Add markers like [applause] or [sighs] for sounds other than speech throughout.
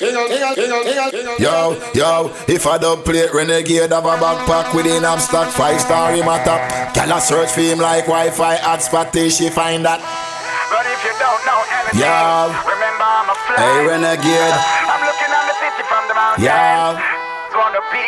Yo, yo, if I don't play renegade have a backpack within stock five star him a top. Can I search for him like Wi-Fi hotspot till she find that? But if you don't know anything, Yo. remember I'm a fly. Hey renegade, I'm looking at the city from the mountain. Yo. Gonna be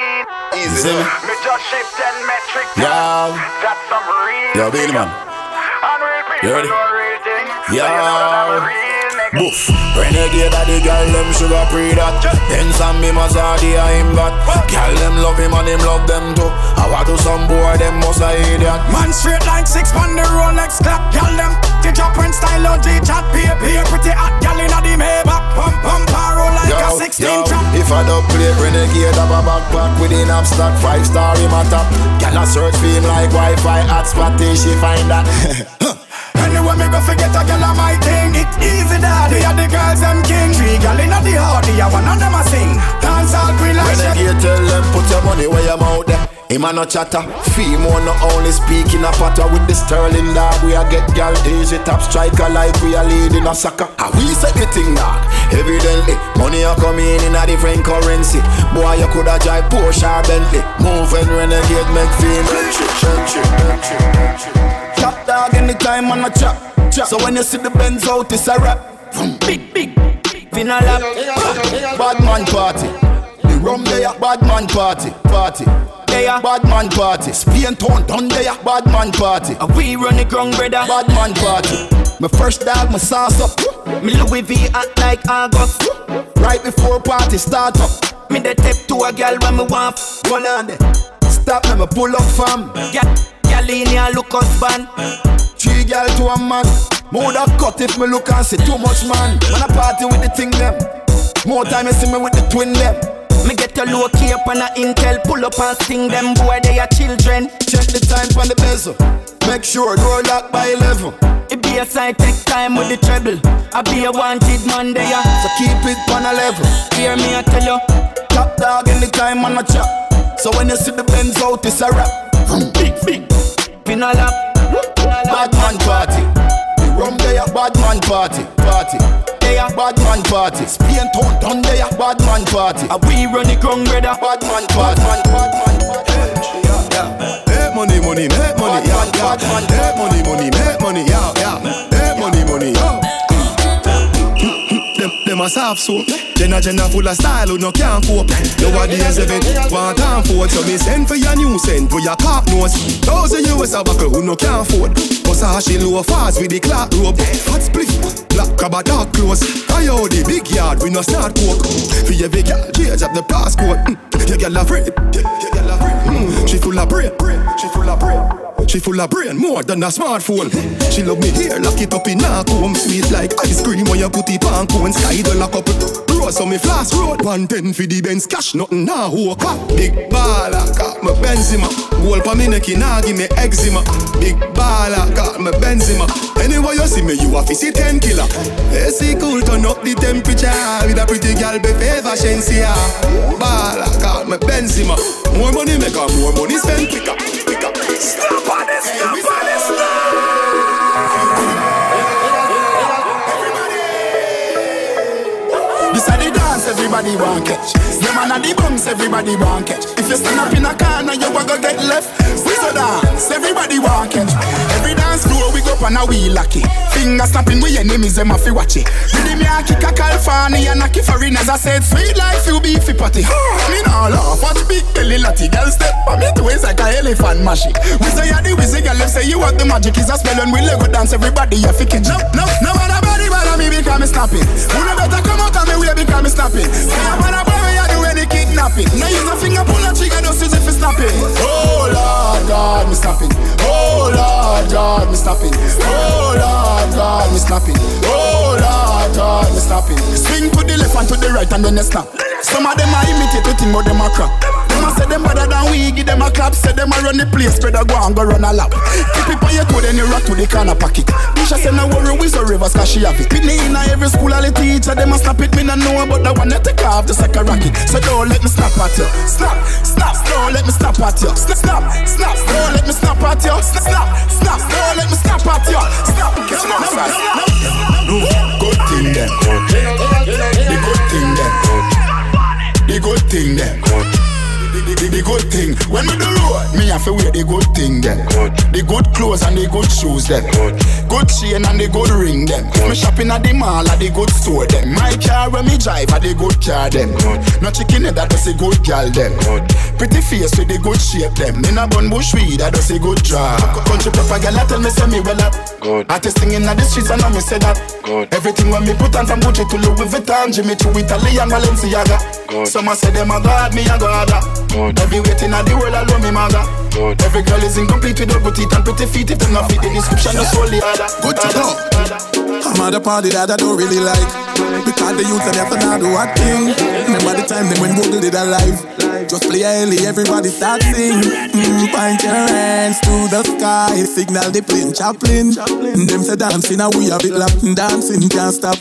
easy. Me just shift 10 metric Yo. That's some real Yo, Beenie Man. Unreal people You ready? know real things. Yo. So you know that I'm a real nigga. Boof. Renegade a the girl them sugar pre that. Benz and me Mazadi a him got. Girl them love him and him love them too. I want to some boy them must a idiot. Man straight like six man the Rolex clap Girl them the drop and style on G chat Pay pay pretty hot girl inna the Maybach Pump pump roll like a Yo, 16 yo, trap if I don't play renegade have a backpack within stock five star him a top. Girl a search for him like Wi-Fi hotspot till she find that. [laughs] Anyway me go forget a girl of my thing It easy daddy and the girls them king Three girl inna the hardy a one of them a sing Dance all queen like Chef Renegade tell them put your money where your mouth there. Him a no chatter. Female no only speaking a patter with the sterling dog. We a get gal easy top striker like we a lead in a soccer. And we set the thing dog. Evidently, money a come in in a different currency. Boy, you coulda drive Porsche or Bentley. Move and renegade make female dog anytime on a chop. chop. So when you see the Benz out, it's a rap. Big, big, finna lap. Bad man party. The rum there, bad man party, party. There, bad man party. Spain town done there, bad man party. A we run the ground brother Bad man party. My first dog, my sauce up. Me Louis V act like August Right before party start up. Me the tip to a girl when me want One on there. Stop me, me pull up fam. Girl, girl here look husband Three gal to a man. More that cut if me look and see too much man. Man a party with the thing them. More time you see me with the twin them. Me get a low key up on a intel Pull up and sting them boy they are children Check the time on the bezel. Make sure door locked by 11. It be a side take time with the treble I be a wanted man there So keep it on a level. Hear me I tell you Top dog anytime on a chop. So when you see the Benz out, it's a rap. Big, big. Finna lap Bad man party. The rum there, bad man party. Party. There, bad man party. Spain town done there, bad man party. A we run the ground brother Bad man party. Bad man, bad man party. Make money, money, make money, yeah, yeah. Make money, money, make money, yeah, yeah. Them, a soft soap. Jenna Jenna full of style who no can't cope. Nowadays even want time for So me send for your new send for your cop nose. Thousand US a buckle who no can't afford. Cause how she low fast with the clock rope. Hot split, black crab a dark clothes. I how the big yard we no start coke. For every girl, change up the passcode. Mm. Your girl a your afraid. She full of brain, she full of brain. She full of brain more than a smartphone. She love me here, lock it up in a comb. Sweet like ice cream when you put it on cone. Sky the lock up. Rose on me flash road. One ten for the Benz cash, nothing now. Who up? Big baller, got my Benzema. Goal pa me neck, nah give me eczema. Big baller, got my Benzema. Anyway you see me, you a see ten killer. AC cool, turn up the temperature with a pretty girl be favor Shenseea. Baller, got my Benzema. More money make her, more money spend quicker, quicker. Stop on this. Everybody want catch. Them man a the bumps everybody want catch. If you stand up in a corner you a go get left. We so dance everybody want catch. Every dance floor we go on a wheel lucky Finger snapping we enemies them a fi watch it. Rhythm ya kick a California and a kick foreigners I said sweet life you be fi party [sighs] Me nah laugh watch big belly lati Girl step on me twist like a elephant magic We say ya the wizard girl say you want the magic is a spell when we lego dance everybody you fi catch No, no, no matter body bother me because me snapping Who no better come out of me way because me snapping Say I wanna boy you any kidnapping. Now use a finger pull a trigger just use it for snapping. Oh Lord God me snapping. Oh Lord God me snapping. Oh Lord God me snapping. Oh Lord right and then they snap Some of them are imitate the thing but them a crap. Them a say them better than we give them a clap. Say them a run the place better go and go run a lap. Keep it on your toe then you rock to the corner pocket. Bisha say no worry we so rivers cause she have it. Pick me in a every school all the teacher them a snap it. Me no know about the one that take off the second rocket. So don't let me snap at you. Snap, snap, don't let me snap at you. Snap, snap, snap, don't let me snap at you. Snap, snap, snap, don't let me snap at you. Snap, snap, snap, snap. Good thing then. The good thing then. thing then. The, the, the, good thing. When we do road, me have to wear the good thing then. The good clothes and the good shoes then. Good chain and the good ring then. Me shopping at the mall at the good store then. My car when me drive at the good car then. No chicken head that does a good girl then. Pretty face with the good shape them. In a bun bush weed that does a good job. Country proper girl tell me say me well up. Good. Artist singing at the streets and I me say that. Good. Everything when me put on from Gucci to Louis Vuitton, Jimmy to Italy and Balenciaga. Good. Some say them a god, me a god. Good. Every waiting at the world alone me mother. Good. Every girl is incomplete with double teeth and pretty feet. If them not fit the description, no solely other. Good to know. I'm at a party that I don't really like. Because the youth and they have to know do what thing. Remember the time them when Google did alive. Just play early, everybody start sing. Mm, point your hands to the sky, signal the plane Chaplin. Them say dancing, and we have it locked. Dancing can't stop.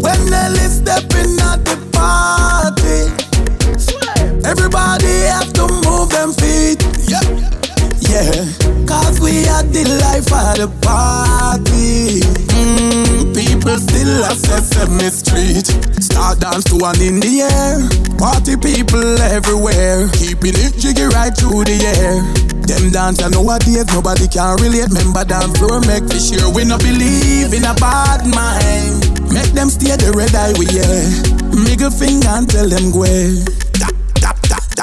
When Nelly stepping at the party, everybody have to move them feet. Yeah, yeah. Cause we are the life of the party. People still a Sesame Street. Start dance to one in the air. Party people everywhere. Keeping it jiggy right through the air. Them dance and nowadays nobody can relate. Remember dance floor make for sure. We not believe in a bad mind. Make them stay the red eye we yeah. Middle finger and tell them go.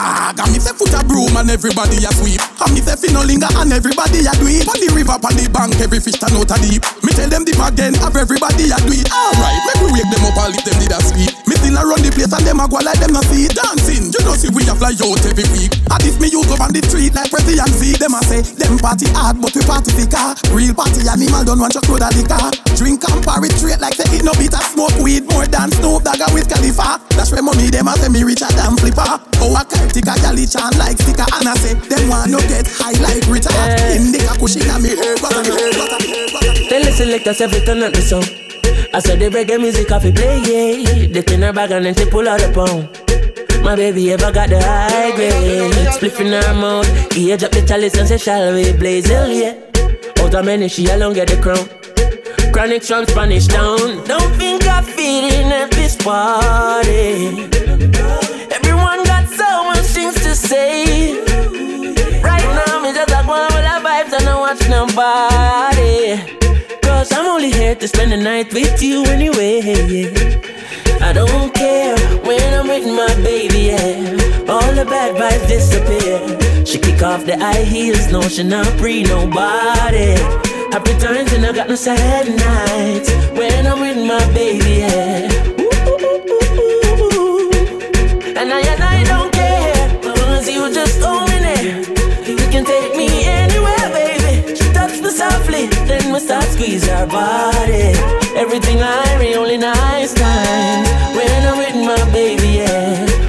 Dog. And me say put a broom and everybody a sweep. And me say finno linger and everybody a do it. On the river, on the bank, every fish turn out a deep. Me tell them deep again, have everybody a do it. Alright, make we wake them up and leave them did a sleep. Me still a run the place and them a go like them not see dancing. You know see we a fly out every week. And if me you go on the street like President Z, them a say them party hard but we party thicker. Real party animal don't want your clothes the car. Drink and parry straight like say it no bitter. Smoke weed more than Snoop Dogg with Khalifa. That's where mommy them a say me richer than flipper. Oh I can't take a jolly chan like sticker and I say them want no get high like Richard. Indica cushion and me hair butter, me hair butter, me hair butter. Tell the selectors everything at the song. I said the reggae music off play, yeah. They turn her back and then they pull out the pound. My baby ever got the high grade. Spliff in her mouth. Age up the chalice and say, shall we blaze hell, yeah. Out of many, she alone get the crown. Chronic from Spanish town. Don't think I'm feeling at this party. To say. Right now, me just like one with the vibes and I watch nobody. Cause I'm only here to spend the night with you anyway. I don't care when I'm with my baby, yeah. All the bad vibes disappear. She kick off the high heels, no, she not pre nobody. Happy times and I got no sad nights when I'm with my baby, yeah. Start squeeze her body. Everything I read, only nice times when I'm with my baby, yeah.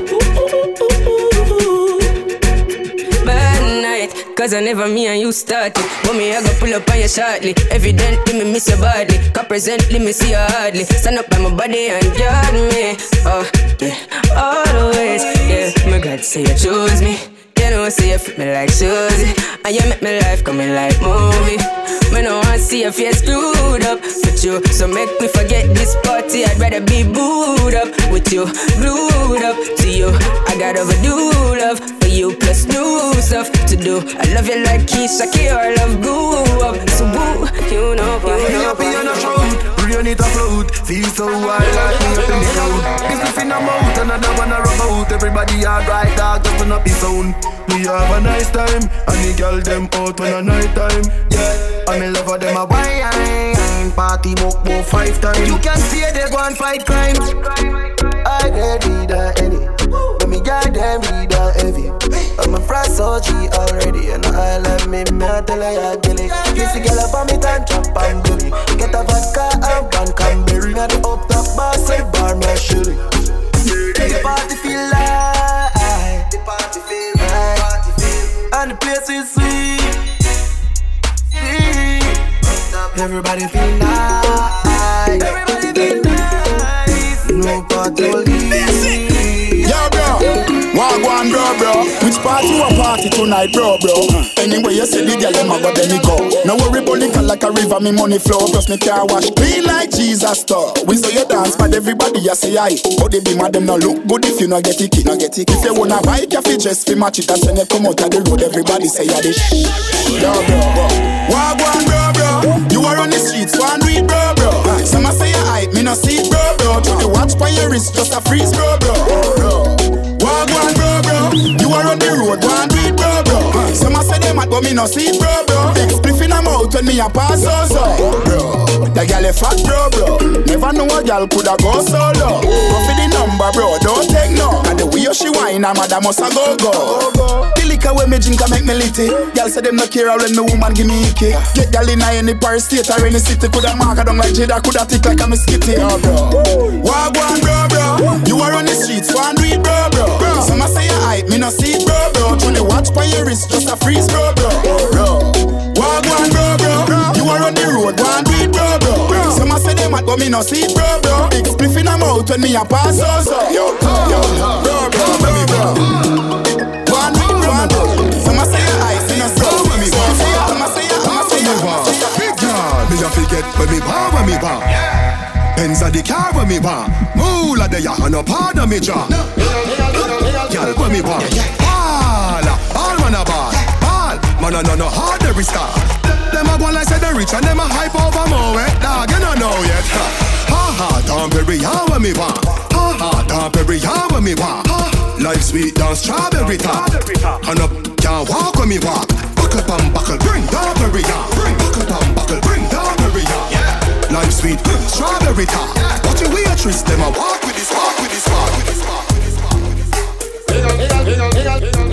Cause I never me and you started. But me, I go pull up on you shortly. Evidently, me miss your body. Cause presently, me see you hardly. Stand up by my body and guard me. Oh, yeah, always. Yeah, my God say you choose me. You know, say you fit me like Susie. And you make my life coming like movie. Me no want see your face screwed up with you. So make me forget this party. I'd rather be booed up with you, glued up to you. I got overdue love for you, plus new stuff to do. I love you like Keisha, I love grew up. So woo, you know, you know. Happy on a throat, rain it a float. Feel so wild like me up in the. If you in a mouth, another one a rub out. Everybody alright, dog, just turn up the sound. We have a nice time, and the girl them out when a night time. Yeah, I'm in love with them a wine, party moke more five times. You can see they go and fight crime. I get leader any. But me got them leader heavy. I'm a fresh OG already. And I love me, me I tell her I get it. The girl up on me time, chop and belly. Get a vodka and one Canberry. Now the up top boss, say bar a shilly. The party feel like. The party feel right. And the place is sweet. Everybody feel nice. Everybody feel nice. No Yo, bro. Bro. Which party you a party tonight, bro, bro? Anyway, you say the girl a go, then me go. No worry, liquor like a river, me money flow. Plus me car wash clean like Jesus store. We saw you dance, but everybody you say aye. But they be mad them no look good if you no get it, no get it. If you wanna you fi dress fi match it. And when you come out of the road, everybody say you the shh. Bro, bro, bro. Wagwan, bro, bro. You are on the streets, one read, bro, bro. Some say you hype, me no see bro, bro. Through the watch by your wrist, just a freeze, bro, bro. bro. You are on the road, one read, bro, bro. Some a say them mad, but me no see bro, bro. Big spliff in mouth when me a pass, so, so. Bro, the gal a fat, bro, bro. Never know a gal coulda go solo. Go for the number, bro, don't take no. And the way she whine, a mother must a go, go. The liquor when me drink, a make me litty. Gal say them no care when me woman give me icky. Get gal in any Paris state or any city, coulda mark a down like Jada, coulda tick like I'm a mosquito, oh, bro. Wagwan, bro, bro. You are on the streets, one read, bro, bro. Some a say you hype, me no see it, bro, bro. Trying to watch by your wrist, just a freeze, bro, bro. bro. But me no see bro, bro. Big spliff in a mouth when me a pass, so, so. Yo, yo, bro, bro, bro, bro. One read, one bro. Some a say you hype, me no see it. Some a say you, some a say you, some a say you. Big yard, me a forget when me bar, when me bar. Benz a the car when me bar. Moolah the ya and a part of me jaw. Girl when me bar. Ball, all man a ball. Ball, man a no no hard every star. Them a go like say they rich and them a hype over more eh? Dog, you don't know yet. Ha ha, don't bury ya when me bar. Ha ha, don't bury ya when me bar. Life sweet down strawberry top. And up, can't walk when me walk. Buckle pam buckle, bring down berry ya. Bring buckle pam buckle, bring down berry ya. Life sweet, strawberry top. Watch your waitress, them a walk with this, walk with this, walk with this, walk with this. The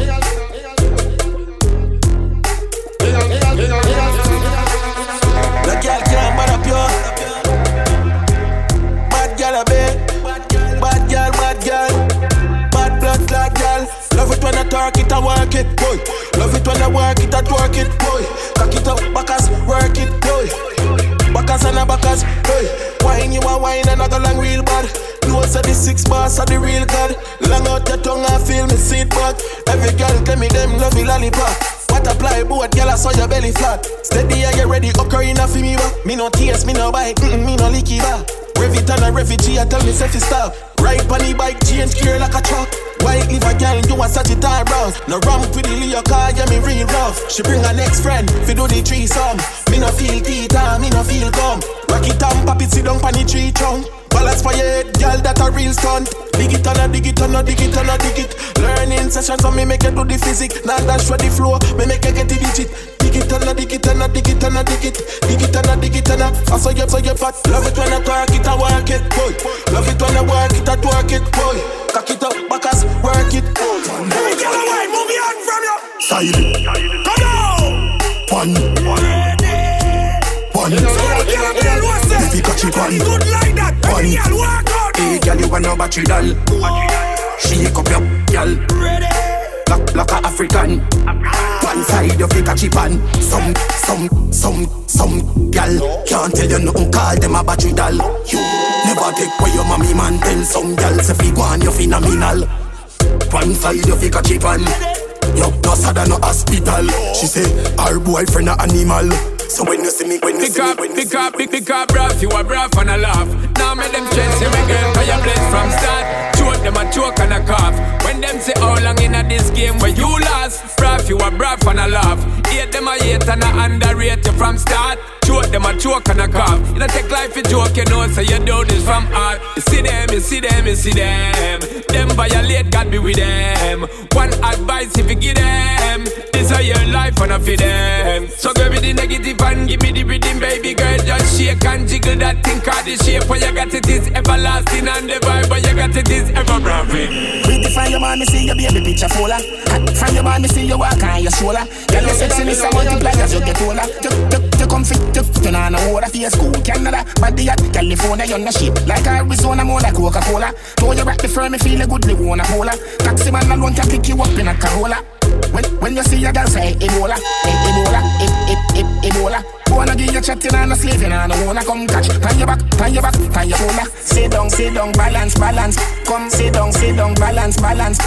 no taste, me no bite, mm me no ba. Rev it on a refugee, I tell me self stop. Ride on the bike, change gear like a truck. White liver girl, you a Sagittarius. No ramp with the Leo car, yeah, me real rough. She bring her next friend, fi do the threesome. Me no feel Peter, me no feel come. Rock it and pop it, sit down pon the tree trunk. Balance for your head, girl, that a real stunt. Dig it and a dig it and a dig it and a dig it. Learning session, so me make you do the physics. Now dash for the flow, me make you get the digit. Dig it and a dig it and a dig it and a dig it. Dig it and a dig it and a. I saw you, so you fat. Love it when I twerk it, I work it, boy. Love it when I work it, I twerk it, boy. Cock it up, backers, work it, boy. Hey, girl, away, move your hand from you. Side. Come on. One. One. Baby, catch it one. Good like that. One. Girl, walk out. Hey, girl, you want no battery doll. Shake up your girl. Ready. Like, like a African. One side catch it on. Some, some, some, some girl can't tell you nothing. Call them a battery doll. You never take where your mommy man tell some girl say fi go on you phenomenal. One side catch it on. You no sad no hospital. She say her boyfriend a animal. So when you see me, when you Pick see me, up, when you pick see me, up, pick, pick up, bruv. You a bruv and a laugh. Now make them chase you again. Cause you blessed from start. Choke them a choke and a cough. When them say how long in a this game where you lost. Bruv, you a bruv and a laugh. Hate them a hate and a underrate you from start. Choke them a choke and a cough. You know take life a joke, you know, so you do this from heart. You see them, you see them, you see them. Them violate, God be with them. One advice if you give them. This is your life and I for them. So give me the negative and give me the rhythm, baby girl. Just shake and jiggle that thing, cause the shape where you got it is everlasting and the vibe where you got it is ever breathing. Pretty from your man, me see your baby picture fuller. From your man, me see you walk on your shoulder. Girl, your sexiness a multiply as you get older. You, you, you come fit, you, you know no order for your school, Canada, body at California, you're no shape like Arizona, more like Coca-Cola. Throw you back the firm, me feel a good, live on a polar. Taxi man alone can pick you up in a Corolla. When, when you see your girl say Ebola, eh, Ebola, eh, eh, eh, Ebola. Wanna give you chatting and a slaving and a wanna come catch. Pan your back, pan your back, pan your shoulder. Sit down, sit down, balance, balance. Come sit down, sit down, balance, balance.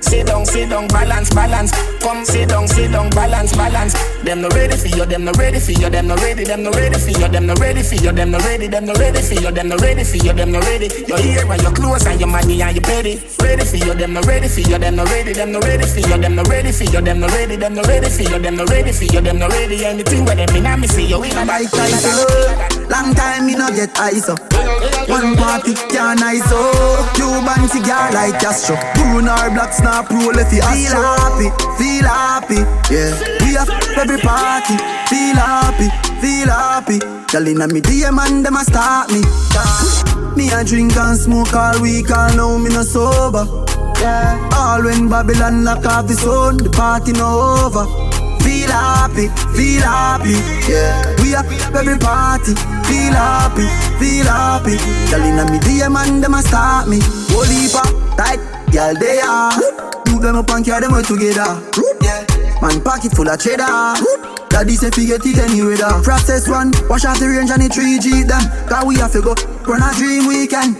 Sit down, sit down, balance, balance. Come sit down, sit down, balance, balance. Them no ready for you, them no ready for you, them no ready, them no ready for you, them no ready for you, them no ready, them no ready for you, them no ready for you, them no ready. Your ear and your clothes and your money and your petty. Ready for you, them no ready for you, them no ready, them no ready for you, them no ready for you, them no ready, them no ready for you, them no ready for you, them no ready. Anything where them in, me see you in a bike Long time me no get ice up. Oh. One party can ice up. Oh. Cuban cigar like Castro. Bruno Black Snap roll if you feel oh. happy, feel happy. Yeah, we have every party. Feel happy, feel happy. Telling me DM and them a start me. Me a drink and smoke all week, all now me no sober. Yeah. All when Babylon lock off the sun, the party no over. Feel happy, feel happy, yeah. We up every party. Feel happy, feel happy. Telling me DM and them a start me. Holy pop, tight, girl they are. Do them up and carry them all together. Yeah. Man pocket full of cheddar. Daddy say fi get it anyway da Process one, wash out the range and the 3G them. Cause we have to go run a dream weekend.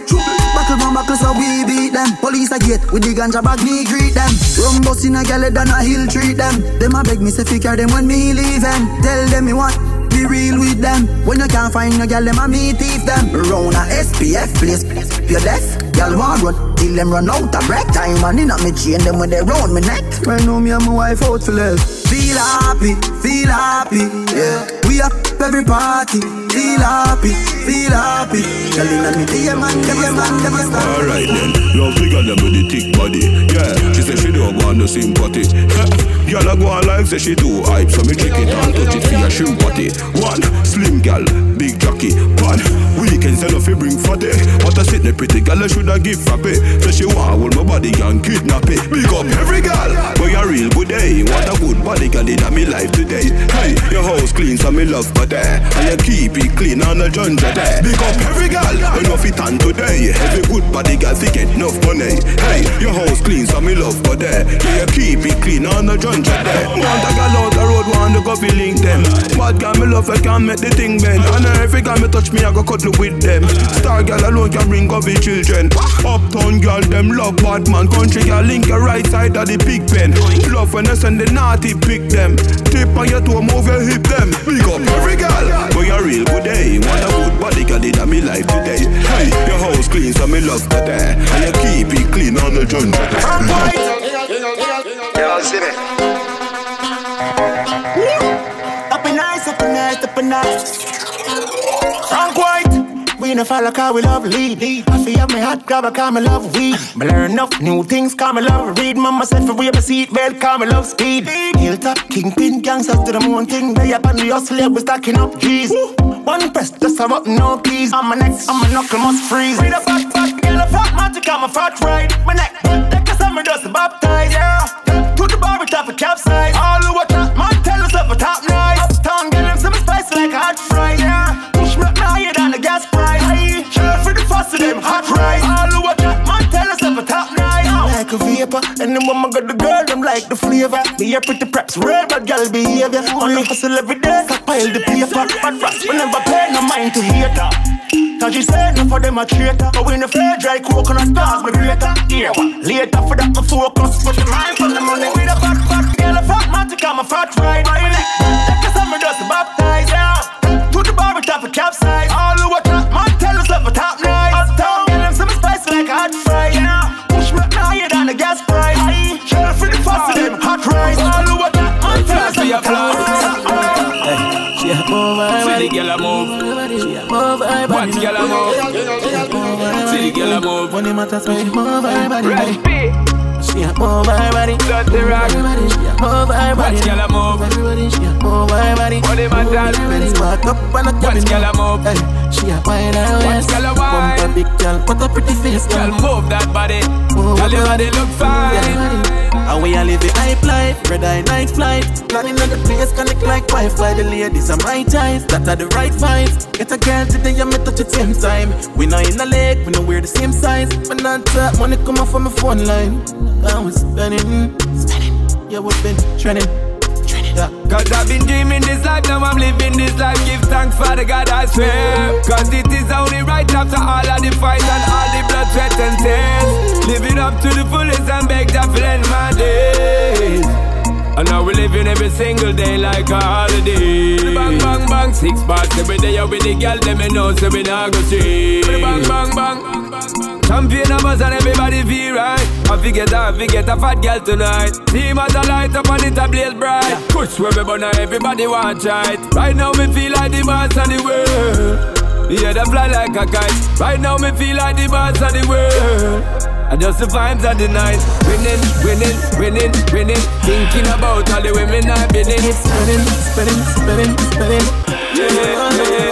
Buckle one buckle so we beat them. Police a gate with the ganja bag me greet them. Rum bus in a gal than a hill treat them. Them a beg me say fi carry them when me leave them. Tell them me want be real with them. When you can't find no girl, them a me thief them. Round a SPF place, you're deaf. Girl want run till them run out of breath. Time and in me chain them when they round me neck. Right now me and my wife out for less. Feel happy, feel happy, yeah. We up every party. Feel happy, feel happy. Telling me DM and DM and them a. Alright then, love girl them with the thick body. Yeah, she say she don't want no sympathy. [laughs] Girl I go on like say she too hype, so me trick it and touch it for your shrimp party. One slim gal, big jockey. One weekend sell off bring fatty. What a sit the pretty girl I shoulda give frappe. So she want hold my body and kidnap it. Big up every girl, boy a real good day. What a good body girl in me life today. Hey, your house clean so me love for there, and you keep it clean on the junja there. Big up every girl, know fit on today. Every good body girl fi get enough money. Hey, your house clean so me love for there, yeah keep it clean on the junja there. Want a girl out the road, want to go fi link them. Bad girl me love, I can make the thing bend. And every girl me touch me, I go cuddle with them. Star girl alone can bring up the children. Uptown girl them love bad man. Country girl link your right side of the big pen. Love when I send the naughty pick them. Tip on your toe, move your hip them. Big up every girl, boy a real good day. Want a good body girl in me life today. Hey, your house clean so me love there. And you keep it clean on the jungle. Yo, see me. Up in nice, up in nice, up in nice. Frank White. We no follow car, we love lead. I feel me hot grabber, car, me love weed. Me learn enough new things, car, me love read. Mama said for wear my seat belt, car, me love speed. Hilltop, kingpin, gangsters to the moon thing. They up on the hustle, we stacking up G's. One press, just a button, no keys. On my neck, on my knuckle must freeze. Read a fat, fat, girl, a fat magic, I'm a fat right. My neck, take a summer, just baptize, yeah. To the bar, we top a capsize. All who watch Like a vapor, when I got the girl, them like the flavor. Me here pretty preps, real bad girl behavior. On the hustle every day, stockpile the paper. Bad rats, we never pay no mind to hate her. Cause she said no for them a traitor But we no fair dry coconut cause me greater Here what? Later for that me focus Put the time for the money with a fat fat Girl a fat magic I'm a fat right My neck girl a move. Money matters when she move her body. Red P. She a move her body. Dirty rock. Everybody, she a move her body. Watch girl a move. Everybody, she a move her body. Body matters. Everybody walk up and a Watch girl a move. Hey, she a wine her Watch waist. girl a wine. Bump a big girl, what a pretty face, Girl girl. move that body. Move Girl your her body look fine. And we a live a hype life, red eye night flight. Planning on the place, connect like Wi-Fi. The ladies are my ties, that are the right vibes. Get a girl today, I'm touch at the same time. We not in the leg, we know wear the same size. But not that money come off from my phone line. I was spending, spending. Yeah, we've been trending. trending. Cause I've been dreaming this life, now I'm living this life. Give thanks for the God I swear. Cause it is only right after all of the fight and all the blood, sweat, and tears. Living up to the fullest and beg that end my days. And now we living every single day like a holiday. Bang, bang, bang, six bars every day. I with the girl, them me know, so we not go straight. Bang, bang, bang. Champion us and everybody feel right. I forget I forget a fat girl tonight. Team as a light up and it a blaze bright. Push where we burn, everybody want it. Right now me feel like the boss of the world. Yeah, they fly like a kite. Right now me feel like the boss of the world. And just the vibes of the night. Winning, winning, winning, winning. Thinking about all the women I've been in. Spinning, spinning, spinning, spinning. Yeah, yeah, yeah.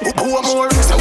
Glass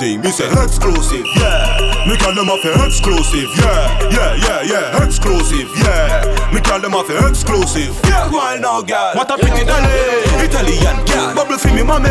thing? Me say exclusive, yeah. Me call them off exclusive, yeah, yeah, yeah, yeah, exclusive, yeah. Me call them off exclusive. Yeah, why now, girl? What a pretty dolly, Italian girl. Bubble for me, mommy.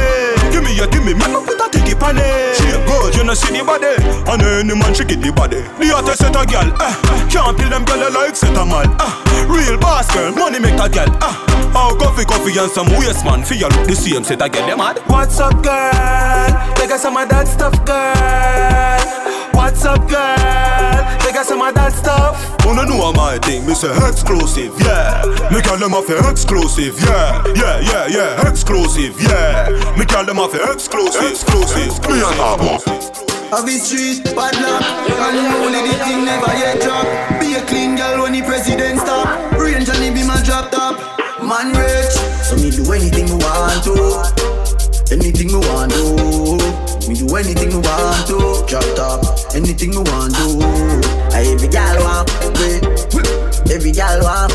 Give me your, give me, me put a ticket on it. She good, you know see the body, and any man she get the body. The hottest set a girl, eh. Can't kill them girl like set a man, eh. Real boss girl, money make a girl. Ah, oh, coffee, coffee and some waste man. Feel look the same, set a girl them mad. What's up, girl? Take us some of that stuff, girl. What's up, girl? Take us some of that stuff. No, know my thing, me say exclusive, yeah. Me call them off exclusive, yeah, yeah, yeah, yeah, exclusive, yeah. Me call them off exclusive, exclusive. Me and Abo. Of the street, bad luck And only the thing never yet drop Be a clean girl when the president stop Range and be my drop top Man rich So me do anything me want to. Anything me want to. Me do anything me want to. Drop top Anything me want to. I every gal want wait. Every gal want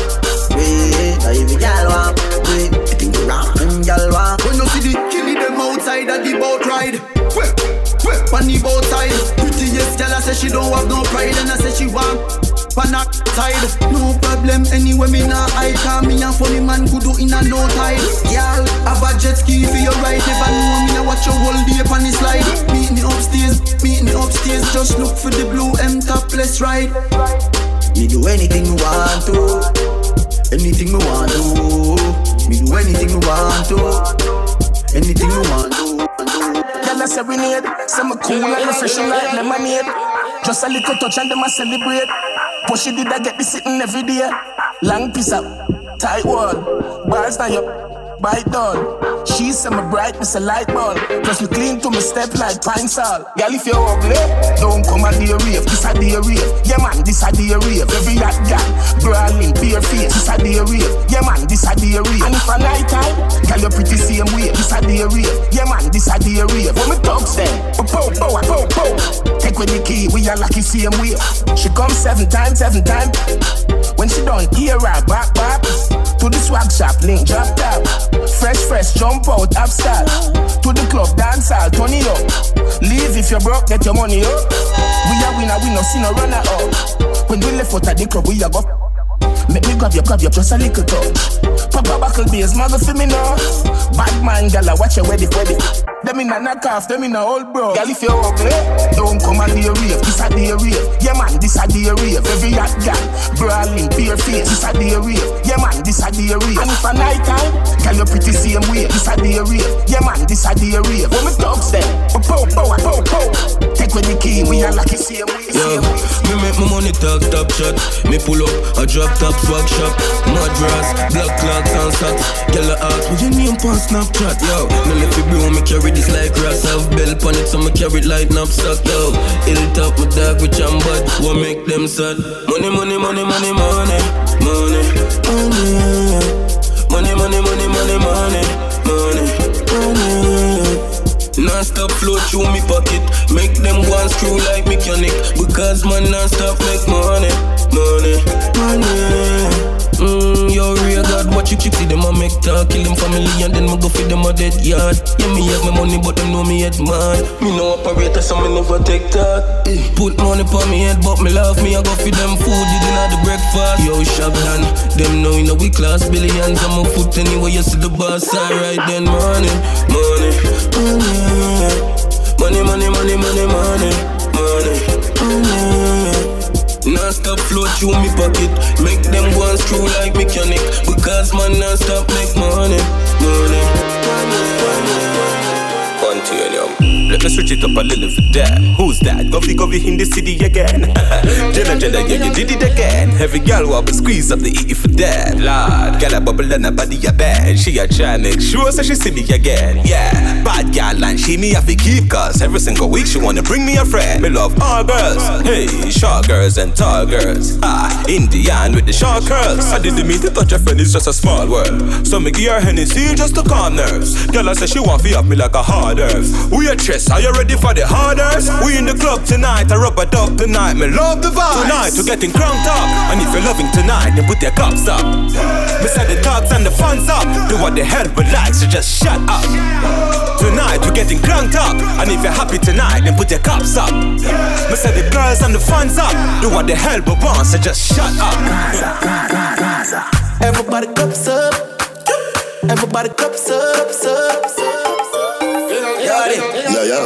wait. I every gal want wait. I think the rock and gal want. When you see the killing them outside at the boat ride. Wait on the boat side. Prettiest girl, I say she don't have no pride, and I say she want pan side. No problem, anyway, me nah I can me a funny man good do in a no tide. Girl, have a jet ski for your ride. Never know me, I watch your whole day on the slide. Meet me upstairs, meet me upstairs. Just look for the blue M topless ride. Me do anything me want to, anything me want to. Me do anything me want to, anything me want to. Say we need Some cool and refreshing like lemonade Just a little touch and them a celebrate Push it did I get this sitting every day Long piece up, tight wall Bars now up bite down. She say me bright, me say light bulb. Plus me clean to me step like pine salt. Girl, if you're ugly, don't come and a rave. This a day rave. Yeah man, this a day rave. Every hot girl, brawling, bare face. This a day rave. Yeah man, this a day rave. And if a night time, girl you pretty same way. This a day rave. Yeah man, this a day rave. When me thugs them, pow pow pow pow. Take with the key, we are lucky same way. Seven times, seven times. When she done, hear her back back to the swag shop, link drop top. Fresh, fresh, jump out, upstart. To the club, dance all, turn it up. Leave if you're broke, get your money up. We are winner, we no see no runner up. When we left out of the club, we are go. Make me grab you, grab you, just a little touch. Papa buckle bass, mother for me now. Bad man, gala, watch your wedding, wedding. Them in a knock off, them in a old bro. Girl, if you're ugly, don't come and be a rave. This a day rave. Yeah, man, this a day rave. Every hot gal, brawling, bare face. This a day rave. Yeah, man, this a day rave. And if a night time, girl, you pretty same way. This a day rave. Yeah, man, this a day rave. When me talks them, oh, pow, pow, oh, pow, pow. Take with the key, we are like the same way. Yo, me make my money talk top shot. Me pull up a drop top swag shop. Madras, black clocks and socks. Girl, I ask me your name on Snapchat. Yo, me left it blue, me carry this like grass. Have bell on it, so me carry it like knapsack. Yo, ill top my dog with bad. What make them sad? Money, money, money, money, money, money, money. Money, money, money, money, money, money, money. Non-stop flow through me pocket Make them go and screw like mechanic Because man non-stop make money Money, money Mm, yo, real God, watch you see them a make talk, kill them family and then me go feed them a dead yard. Yeah, me have my money, but them know me head man. Me no operator, so me never take talk. Put money on me head, but me love me, I go feed them food, you dinner the breakfast. Yo, shop done, them know in a we class billions, I'm a foot anyway, you see the boss, alright then money, money, money, money, money, money, money, money, money. Non-stop flow through me pocket. Make them go and screw like mechanic. Because man non-stop make money Money, money, money. Continuum let me switch it up a little for that. Who's that? Govy Govy in the city again. [laughs] Jenna Jenna, yeah, you did it again. Every girl want squeeze up the E for that. Lord, girl a bubble and a body a bad. She a try make sure so she see me again. Yeah, bad girl and she me have to keep cause every single week she wanna bring me a friend. Me love all girls. Hey, short girls and tall girls. Ah, Indian with the short curls. I didn't mean to touch a friend, it's just a small world. So me give her Hennessy just to calm nerves. Girl I say she want to up me like a hard earth. We a chest, are you ready for the hardest? We in the club tonight, I rub a dub tonight. Me love the vibe. Tonight we're getting cranked up. And if you're loving tonight, then put your cups up. Me say the dogs and the fun's up. Do what the hell relax, so just shut up. Tonight we're getting cranked up. And if you're happy tonight, then put your cups up. Me say the girls and the fun's up. Do what the hell but want, so just shut up. Everybody cups up. Everybody cups up, cups up, cups up. Yo, yo.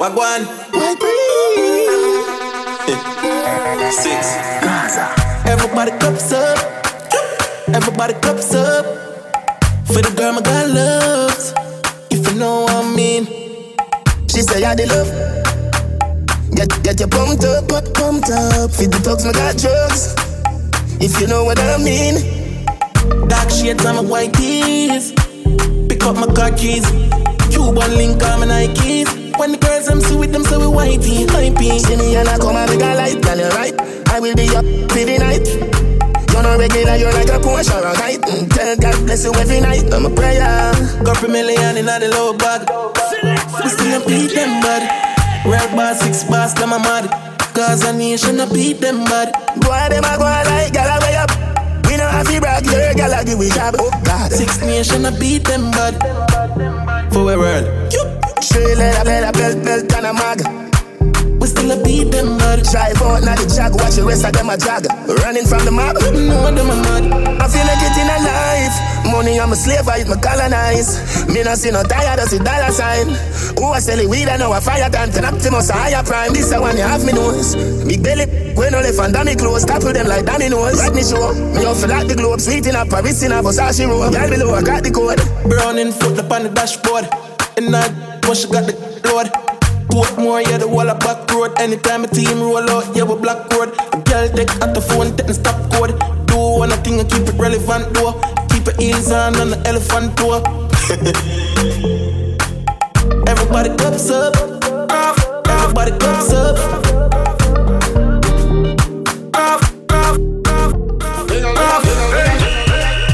Wagwan. [laughs] Six. Gaza. Everybody cups up. Everybody cups up. For the girl my God loves. If you know what I mean. She say I the love. Get get your pumped up, pump, pumped up. Feed the dogs, my got drugs. If you know what I mean. Dark shades on my white tees. Pick up my car keys. Cuban link on my Nikes. When the girls I'm see with them, so we whitey, hypey. See me and I come and make a light, girl, you right. I will be up for the night. You're not regular, you're like a Porsche or a kite. Mm, Tell God bless you every night. I'm a prayer. Couple million in the low bag. We still a beat them bad. Red bar, six bars, them a mad. Cause a nation a beat them bad. Boy, them a go like, girl, I way up. We know have to brag, your girl, I give we job. Oh, God. Six nation a beat them bad. For a world. Straight leather, leather, belt, belt, and a mag. We still a beat them bad. Drive out, now the jag, watch the rest of them a jag. Running from the mob. No, them a mad. I feel like it in a life. Money, I'm a slave, I eat my colonize. Me not see no tired, I see dollar sign. Who I sell it weed, I know a fire time. Turn Optimus, a higher prime. This a one you have me nose. Big belly, when all left and dummy clothes. Tackle them like Danny knows. Rodney show. Me off like the globe. Sweet in a Paris in a Versace robe. Girl below, I got the code. Browning foot up on the dashboard. And I push, I got the load. Portmore, yeah, the wall of back road. Anytime a team roll out, yeah, we black road. Girl take out the phone, take the stop code. Do one thing and keep it relevant, though. Keep your heels on on the elephant tour. [laughs] Everybody cups up. Everybody cups up.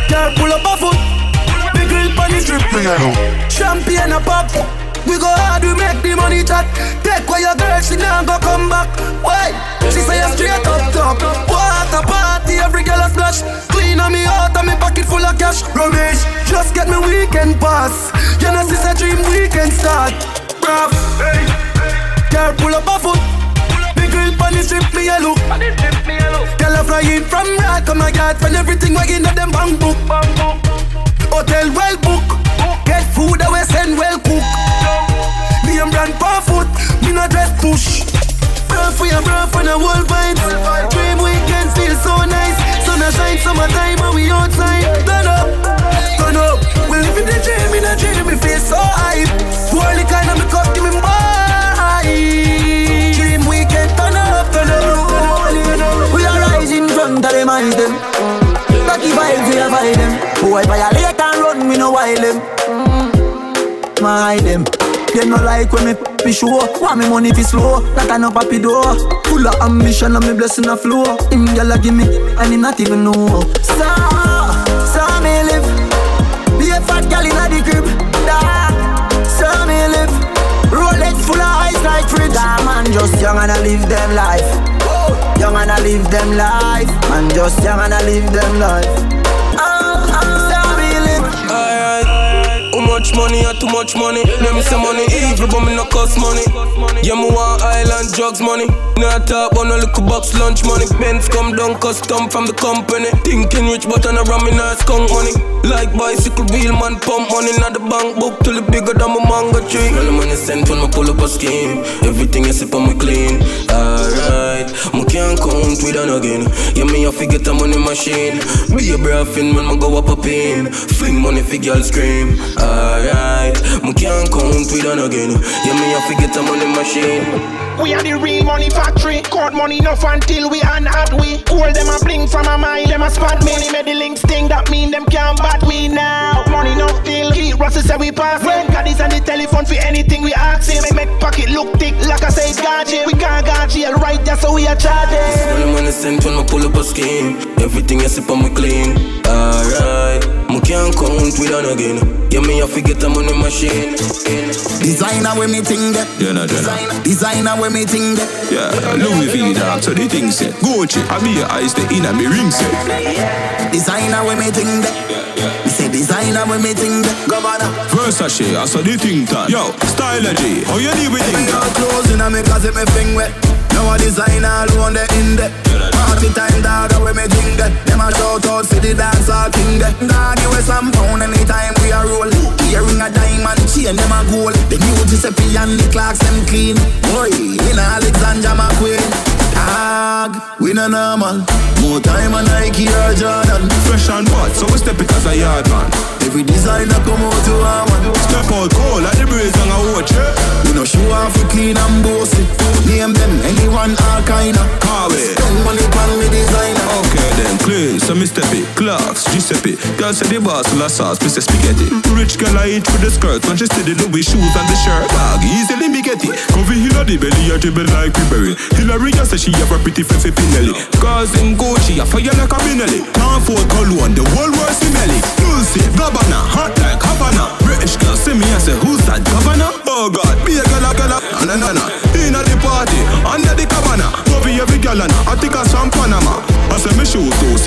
Girl, pull up a foot. Big grill on the strip. Champagne a pop. We go hard, we make the money chat. Take away your girl, she now go come back. Why? She say you straight up top. What a party, every girl a splash. Clean on me out and me pocket full of cash. Rubbish, just get me weekend pass. You know, sister dream weekend start. Bruv. Girl, pull up a foot. Big grill on the strip, me a look. Girl a flying from right, come my yard, find everything wagging at them bank book. Hotel well book, get food away send well cook. Me and brand per foot, me no dress push. Bro for your bro for the whole vibes. Dream weekends feel so nice. Sun a shine summertime and we outside. Turn up, turn up. We live in the dream, in the dream, we feel so hype. Poorly kind of me cup, give me more. Dream weekend, turn up, turn up. We are rising of them eyes them. Lucky vibes, we avoid them. Boy, violate and run, we no wild them. My them. They no like when me be sure. Want me money fi slow, like I no papi door. Full of ambition and me blessing a flow. Him gyal give me, and him not even know. So, so me live. Be a fat gyal inna the crib. So me live. Rolex full of ice like fridge. Da man just young and I live them life. Young and I live them life. Man just young and I live them life. Much money or too much money. Them say money evil, but me no cost money. Yeah, me want island drugs money. Not talk about no little box lunch money. Benz come down custom from the company. Thinking rich, but I no ram in a skunk money. Like bicycle wheel man pump money. Not the bank book till it bigger than my mango tree. All the money sent when I pull up a scheme. Everything is sip on me clean. Alright, me can't count with an again. Yeah, me have to get a money machine. Be a braffin when me go up a pin. Fling money for scream. Alright, me can't count with an again. Yeah, me have to get a money machine. We are the real money factory. Court money enough until we unhot we. Cool them a bling from a mile, them a spot me. Money made the links thing that mean them can't bat me now. Money enough till keep Russell say we pass. When God is on the telephone for anything we ask him. Make pocket look thick like I say gadget. We can't guard jail right there so we are charging. The money sent when I pull up a scheme. Everything is sip on me clean. Alright, me can't count with an again. Yeah, me have to get a money machine. Designer when me ting that. Yeah, no, yeah, Designer when me ting that. Yeah, Louis V dog, so the thing set. Gucci, I be your eyes, the inner me ring set. Designer when me ting that. Me say designer when me ting that. Governor. Versace, I saw the thing that. Yo, Stylo G, how you deal with Every thing girl that? clothes in a me closet me fing wet. Now a designer alone the in there. Party time dog when me that. Them a shout out for the dance all king. Dog give us some pound anytime we a roll. Earring a diamond chain them a gold. The new Giuseppe and the clocks them clean. Boy, in Alexander McQueen. Dog, we no normal. More time a Nike or Jordan. Fresh and hot, so we step it as a yard man. Every designer come out to our one. Step out cold like the breeze on a watch, yeah. We no show off we clean and bossy. Name them anyone all kinda. Carway. Spend money on me designer. Okay then, clear, so me step it, Clarks, Giuseppe. Girl said the boss of sauce, me spaghetti. Rich girl I eat with the skirt, when she see the Louis shoes and the shirt. Dog, easily me get it. Cover hill the belly, a dribble like Ribery Hillary just say she have a pretty Fefe Pinelli Cause in Gucci, a fire like a Benelli. Can't afford cologne, the whole world smell it Dolce, Gabbana, hot like Havana. British girl see me and say, who's that governor? Oh God, be a girl, a girl, a na na na Inna the party, under the cabana. Cover every and I think I'm from Panama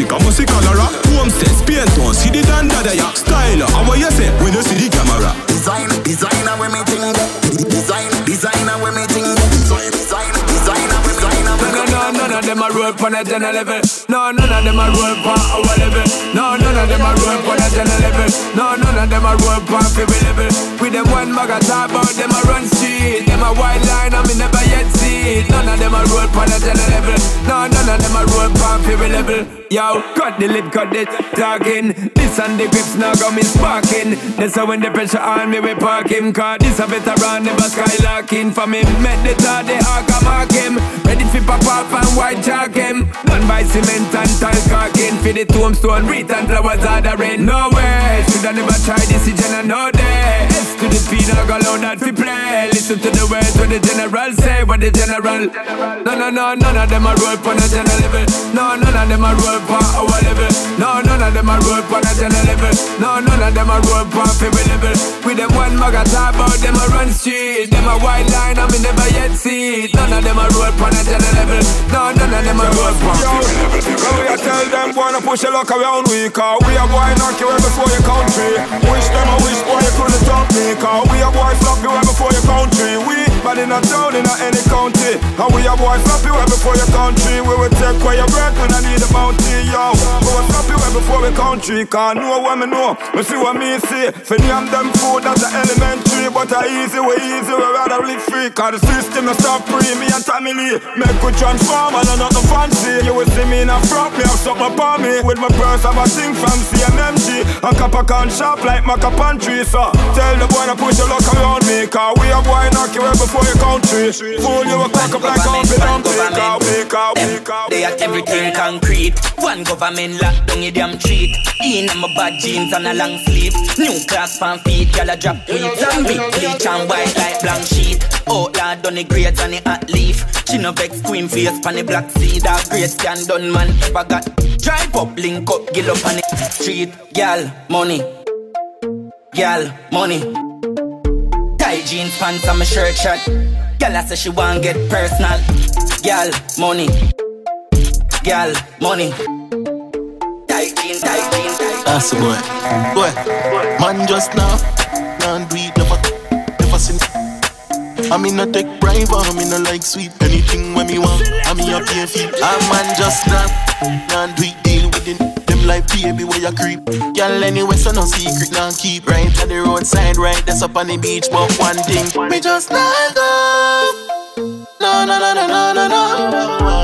say me shoot to sick, I'm a sick cholera Homestead, paint on, see the dandada ya Styler, how what you say when you see the camera Designer, designer when me ting that. Designer, designer when me ting that. Designer, designer, designer, designer. No, no, none of them a roll on a general level. No, none of them a roll on our level. No, none of them a roll on a general level. No, none of them a roll on every level. With them one bag of talk about them a run street. Them a white line and me never yet see it. None of them a roll on a general level. No, none of them a roll on every level. Yo, cut the lip, cut it, talking. This and the grips now got me sparking. That's how when the pressure on me we park him. Cause this a veteran never skylarking. For me, met the thought the arc I mark him. Ready for pop off and white chalk him. Done by cement and tile caulking. For the tombstone, and flowers ordering. No way, shoulda never tried this, in I know day. S to the P, now go loud that fi play. Listen to the words what the general say, what the general. No, no, no, none of them a roll on a general level. No, none of them a roll on our level. No, none of them a roll on a general level. No, none of them a roll on every level. With them one mug a talk about them a run street. Them a white line and me never yet see. None of them a roll on a general level. No, none of them a roll on every level. When we a tell them no push your luck around we Cause we a boy knock you before your country Wish them a wish boy you couldn't stop me Cause we a boy flop you before your country We body in a town, in a any county. And we a boy you way before your country. We will take away your breath when I need a bounty, yo. Before we country. Can't know what me know, me see what me see. For name them food, that's a elementary. But a easy, we easy, we rather live free. Cause the system is stop free, me and Lee. Make we transform and not nothing fancy. You will see me in a front, me have something upon me. With my purse, have a thing from CMMG. A cup of can shop like my cup and tree, so. Tell the boy to put your luck around me. Cause we a boy knock you way before your country. Fool you a crack up like Humpty Dumpty. Cause we, cause we, cause They are everything concrete. One government lock down damn treat. In my bad jeans and a long sleeve. New class fan feet, gyal a drop weeds. And big bleach and white like blank sheet. Outlaw done the grades and the hot leaf. She no vex queen face pan the black seed. That great scan done man ever got. Drive up, link up, gill up on the street. Gyal, money. Gyal, money. Tight jeans pants and my shirt shot. Gyal I say she want get personal. Gyal, money. Gyal, money. The boy. Boy, man just now. Can't do it, never, never seen. I mean, I take bribe, I mean, I like sweet. Anything when me want, I mean, I pay feet. A man just now. Can't do it, deal with it. Them like baby, where you creep. Girl, anyway, so no secret, now keep. Right at the roadside, right, that's up on the beach. But one thing, me just not go. No, no, no, no, no, no. No,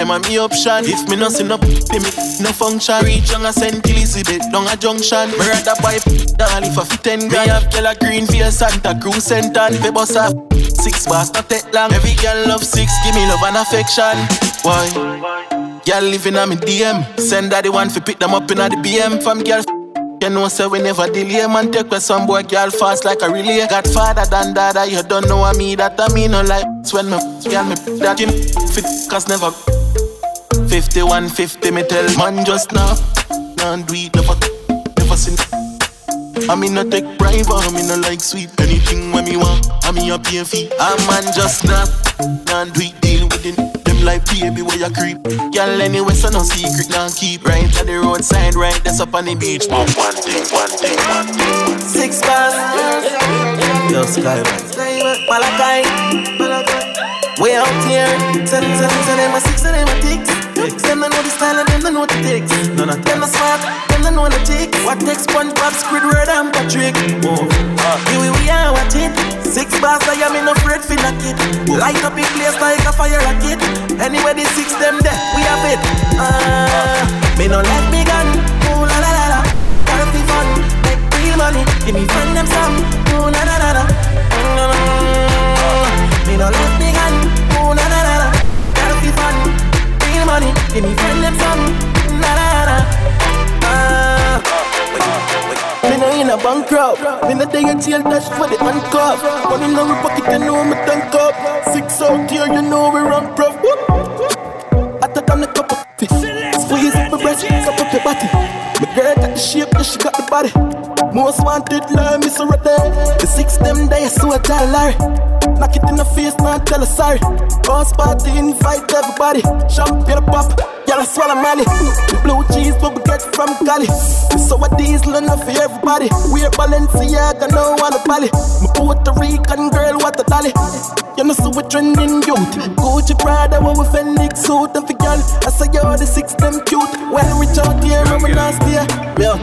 them a me option. If me no sin up, them no function. Reach on a St. Elizabeth, down a junction. Me rather buy down if I fit ten grand. Me have a green for Santa Cruz Center. They boss a six bars, not take long. Every girl love six, give me love and affection. Why? Girl living on me DM. Send the one fi pick them up in a the BM. From girl, you know say we never delay. Man take with some boy girl fast like a relay. Got father than dada, you don't know what me that I mean no like. When me girl me that him fit cause never. 51, 50 me tell man just now. Can't do it never, never seen. I mean no take bribe, I mean no like sweet. Anything when me want, I mean a pay fee. A man just now. Can't do it deal with it like baby where you creep. Girl anyway, so no secret now keep right at the roadside, right that's up on the beach. One, one thing, one thing, one thing. Six bars. Yo, Sky. Malachi. Way out here. Send, send, send a six and them a ticks. Them know the style and them know the ticks. No, no, them not smart, them know the ticks. What takes SpongeBob, Squidward and Patrick? Oh, uh, here we are, watch it. Six bars, I am in no afraid for knock it. Light up a place like a fire rocket. Anyway, the six them there, we have it. Uh, me no let me gun. Ooh la la la la. Gotta be fun, make real money. Give me friend them some. Ooh la la la la. Mm, Me no let Give me friend them some. La la la. Uh, me no in a bankrupt. Me no day a jail dash for the handcuff Money in my pocket, you know me tank up. Six out here, you know we run prof. I take on a couple fish. Squeeze my breast, cup up your body. My girl got the shape, yeah, she got the body Most wanted, love me so right there The six them days, so tell Larry Knock it in the face, man, tell her sorry. Boss party, invite everybody. Champagne pop, y'all swallow money Blue cheese, what we get from Cali. So a diesel enough for everybody. We're Balenciaga, no one a Bali. My Puerto Rican girl, what a dolly. You know, so we trending youth. Gucci Prada, what we Fenix suit And for y'all, I say yo, the six them cute. Well, reach out here, we nasty. Yeah,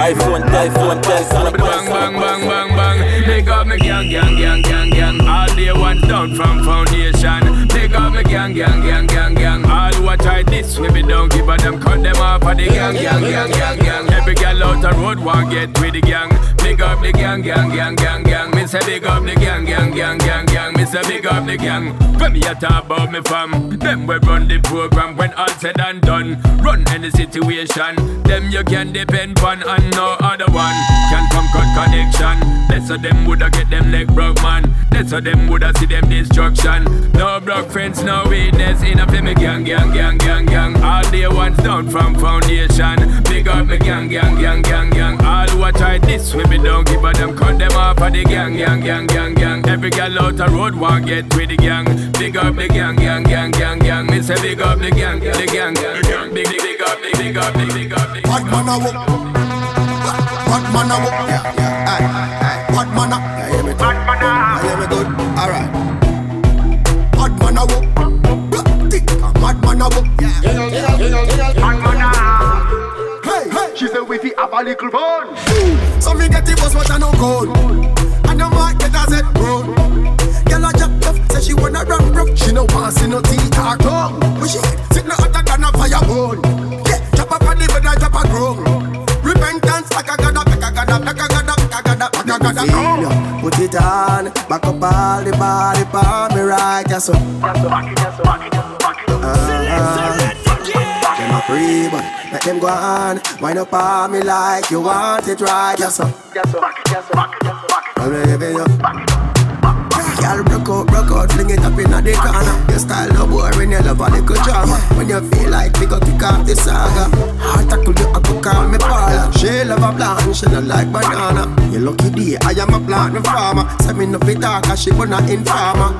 iPhone, iPhone, iPhone, Bang, bang, bang, bang, bang. Big up me gang, gang, gang, gang, gang. All day one down from foundation. Big up me gang, gang, gang, gang, gang. All who a try this, we be don't give a them. Cut them off of the gang, gang, gang, gang, gang. Every girl out the road want get with the gang. Big up the gang, gang, gang, gang, gang. Me say big up the gang, gang, gang, gang, gang. Me say big up the gang. Come here talk about me fam. Them we run the program when all said and done. Run any situation. Them you can depend on and no other one can come cut connection. That's how them woulda get them leg broke man. That's how them woulda see them destruction. No broke friends, no weakness. In a me gang, gang, gang, gang, gang. All day ones down from foundation. Big up me gang, gang, gang, gang, gang. All who a try this, we be don't give a them cut them off off of the gang, gang, gang, gang, gang. Every girl out the road want get with the gang. Big up the gang, gang, gang, gang, gang. Me say big up the gang, the gang, the gang. Big, big, big up, big, big up, big, big up. Bad man a walk. Bad man a walk. Yeah, yeah. Aye, aye. Bad man a. Yeah, hear me good. I hear me good. Alright. Bad man a walk. Bad man a walk. Yeah, yeah, yeah, yeah. Bad She said we fi have a little fun. So me get the bus, but I no code. And the market has it road. Girl a jack tough, say she wanna run rough. She no want see no teeth or tongue. But she sit no hotter than a fire bone. Yeah, drop up on the bed and drop a ground. Repentance like a gada, like a gada, like a gada, like a gada, like a gada. Feel ya, Put it on, back up all the body for me right, yes sir. Back it, yes sir, back it, yes sir, back it. Them uh-huh. a free, but let them go on. Wind up on me like you want it right, yes sir. Yes sir, back it, yes sir, back it, yes back it. I'm leaving you. Girl, broke out, broke out, fling it up inna the corner. Your style no boring, you love a little drama. When you feel like we go kick off the saga, heart tackle you, I go call me Paula. She love a blonde, she not like banana. You lucky day, I am a plant farmer. Say me no fit talk, she wanna informer.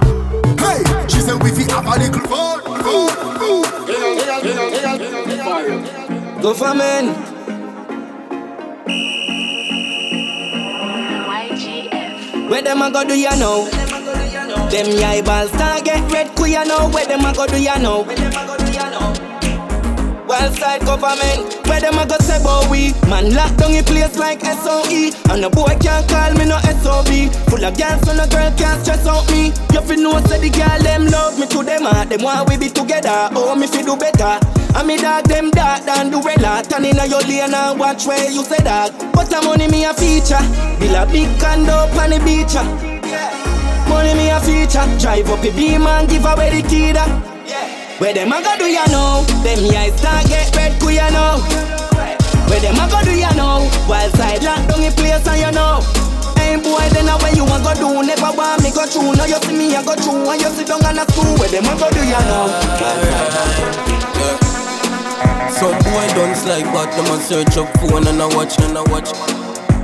Hey, she said we fi have a little fun, fun, fun. Government. Where them a go do ya know? Them eyeballs start get red, ku ya know? Where them a go do ya know? Wild side government, where them a go say about we? Man lock down a place like SOE, and a boy can't call me no SOB. Full of girls, so no girl can't stress out me. You fi know say the girl them love me to them heart, them want we be together. Oh me fi do better. And me dog them dark than the weather. Turn in your lane and watch where you say dog. But the money me a feature, build a big condo on the beach. ah. Money me a feature, drive up a beam and give away the key. da. Where them a go do ya know? Them eyes start get red, ku ya know? Where them a go do ya know? Wild side lock down the place and you know. Hey boy, then a where you a go do? Never want me go through. Now you see me a go through and you sit down on a school. Where them a go do ya know? Some boy don't slide but them a search up phone and I watch and I watch.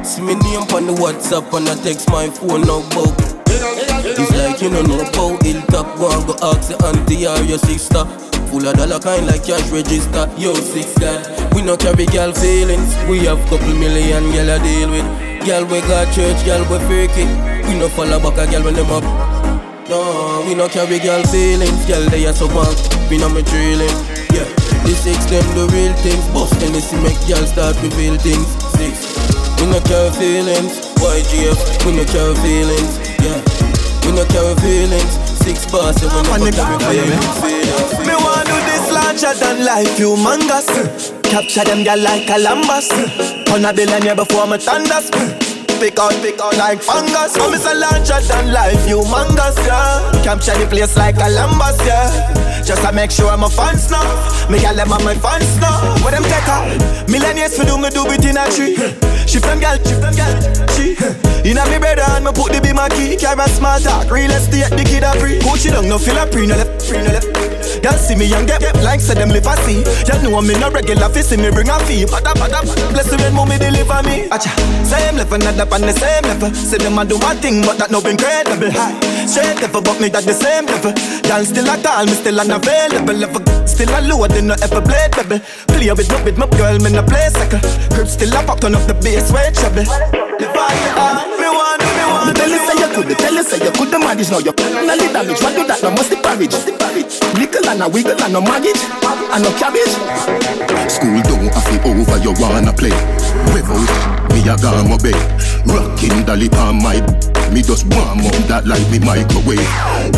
See me name on the WhatsApp and I text my phone now bout. It's like you know about Hilltop. Go and go ask your auntie or your sister. Full of dollar kind like cash register. Yo, six We no carry girl feelings. We have couple million girl I deal with. Girl we got church, girl we fake it. We no follow back a girl when them up. No, we no carry girl feelings. Girl they are so bad. We no me drilling Yeah, the six them the real things Bust Hennessy make girl start reveal things Six we no carry feelings, YGF, we no carry feelings, yeah. We no carry feelings, six bars, and we no carry feelings. Me wanna do this larger than life, humongous. Capture them girl like a lambus. On a billionaire before me thunders. Pick out, pick out like fungus. I'm a larger than life, humongous, yeah. Capture the place like a lambus, yeah. Just to make sure I'm a fans now. Me gal them my fans now. What them take her? Millennials for do me do it in a tree. She from gal, she from gal, she. Inna me brother and me put the be my key. Carry small talk, real estate, the kid a free. It down, no feel a pre, no left, pre, no left. Girl see me and get, get like say them live a see. You know I'm in a regular fi see me bring a fee. Bada bada, bless the when mommy deliver me. Acha, same not up on the same level. Say them a do one thing, but that no incredible. High, straight level, but me that the same level. Girl still a tall, me still unavailable. Level, still a lower than no ever blade level. Play with me, with my girl, me no play second. Crib still a pop, turn up the bass, way trouble. Me want, me want. Tell you say you could, tell you say you could the manage now you need damage. What do that? No must the porridge. Nickel and a wiggle and no maggage and no cabbage. School don't have to over, you wanna play. Without me, I got my bed. Rocking dolly on my me just warm up that like me microwave.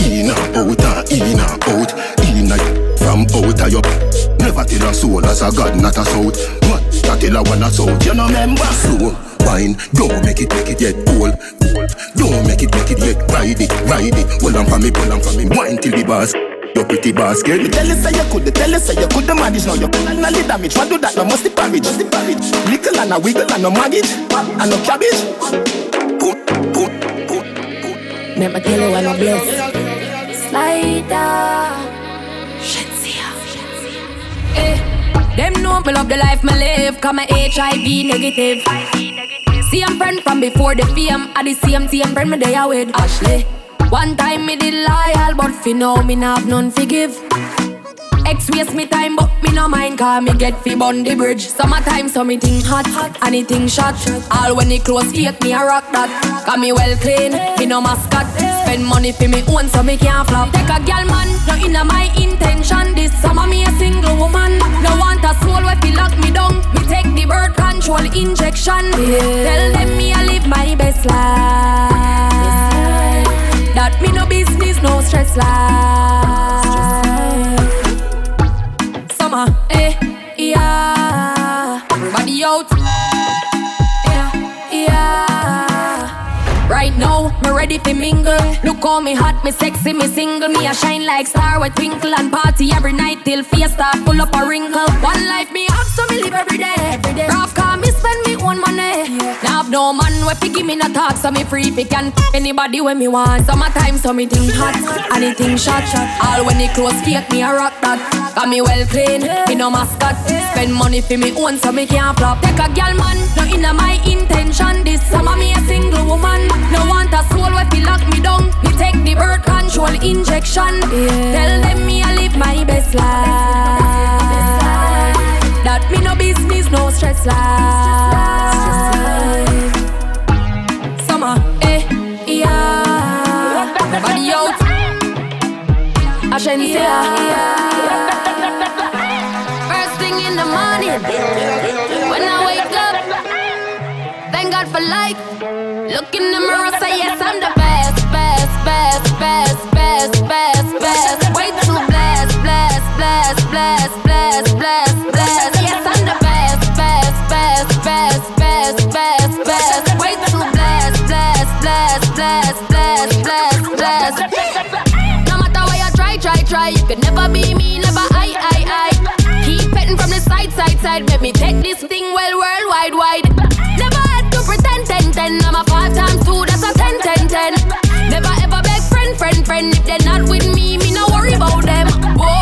In and out and in and out, in and from out of your. Never tell a soul as a god, not a south. What? That tell a one a south, you know member. Slow wine, don't make it, make it yet cold. Don't make it, make it yet ride it, ride it. Hold on for me, pull on for me, wine till the bars. Your pretty basket. Me tell you say you could, tell you say you could the manage now you no need damage. What do that? No must the porridge. Nickel and a wiggle and no maggage and no cabbage. Make me tell you when I'm blessed. Slider. Eh, them know me love the life me live. Cause my HIV negative. Same friend from before the fame. I the same same friend me there with Ashley. One time me did loyal, but fi now me not have none forgive. Ex waste me time, but me no mind Cause me get fi bun the bridge. Summertime, so me think hot, hot Anything shot, all when it close Hate me a rock that. Cause me well clean, me no mascot. Spend money fi me own so me can't flop. Take a gal man, no inna my intention. This summer me a single woman. No want a soul where fi lock me down. Me take the birth control injection. Yeah. Tell them me I live my best life. That me no business, no ready to mingle. Look how me hot, me sexy, me single. Me a shine like star with twinkle and party every night till fiesta full up a wrinkle. One life me have, so me live every day. Every day. Rough car, me spend me own money. Yeah. Now have no man we fi give me no talk, so me free fi can anybody when me want. Summertime, so me think hot, anything shot shot. All when it close, fake me a rock that. Got me well clean, me no mascot. Spend money for me own, so me can't flop. Take a gal man, no inna my intention. This summer me a single woman. No want a soul where fi lock me down. Me take the birth control injection. Yeah. Tell them me I live my best life. That me no business, no stress life. Summer, eh, yeah. Everybody out. Ashensia. Yeah. First thing in the morning, for life. Look in the mirror, say yes, I'm the best, best, best, best, best, best, best. Way too blessed, blessed, blessed, blessed, blessed, blessed, blessed. Yes, I'm the best, best, best, best, best, best, best. Way too blessed, blessed, blessed, blessed, blessed, blessed, blessed. No matter where you try, try, try, you can never be me, never I, I, I. Keep petting from the side, side, side. Let me take this thing well, worldwide, wide. Ten. I'm a five times two, that's a ten, ten, ten. Never ever beg friend, friend, friend. If they're not with me, me no worry about them. Whoa,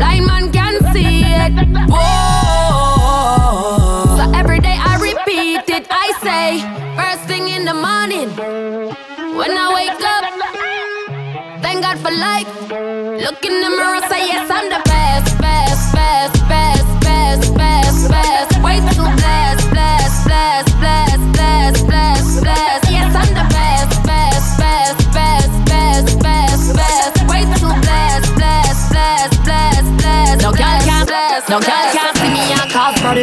blind man can see it. Whoa, so every day I repeat it. I say, first thing in the morning, when I wake up. Thank God for life. Look in the mirror, say yes, I'm the best, best,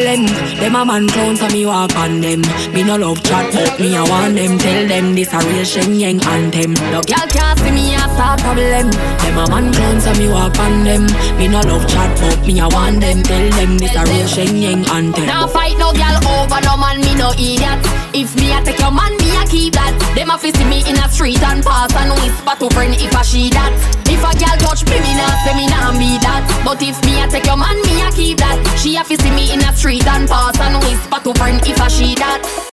problem. Them a man clowns so me walk on them. Me no love chat, but me I want them. Tell them this a real Shenseea anthem. No girl can't see me and start problem. Them a man clowns so me walk on them. Me no love chat, but me I want them. Tell them this a real Shenseea anthem. Now fight no girl over no man, me no idiot. If me a take your man, me a keep that. Them a fi see me in a street and pass and whisper to friend if I she that. If a girl touch me, me nah say me nah be that. But if me a take your man, me a keep that. She a fi see me in a street and pass and whisper to friend if I she that.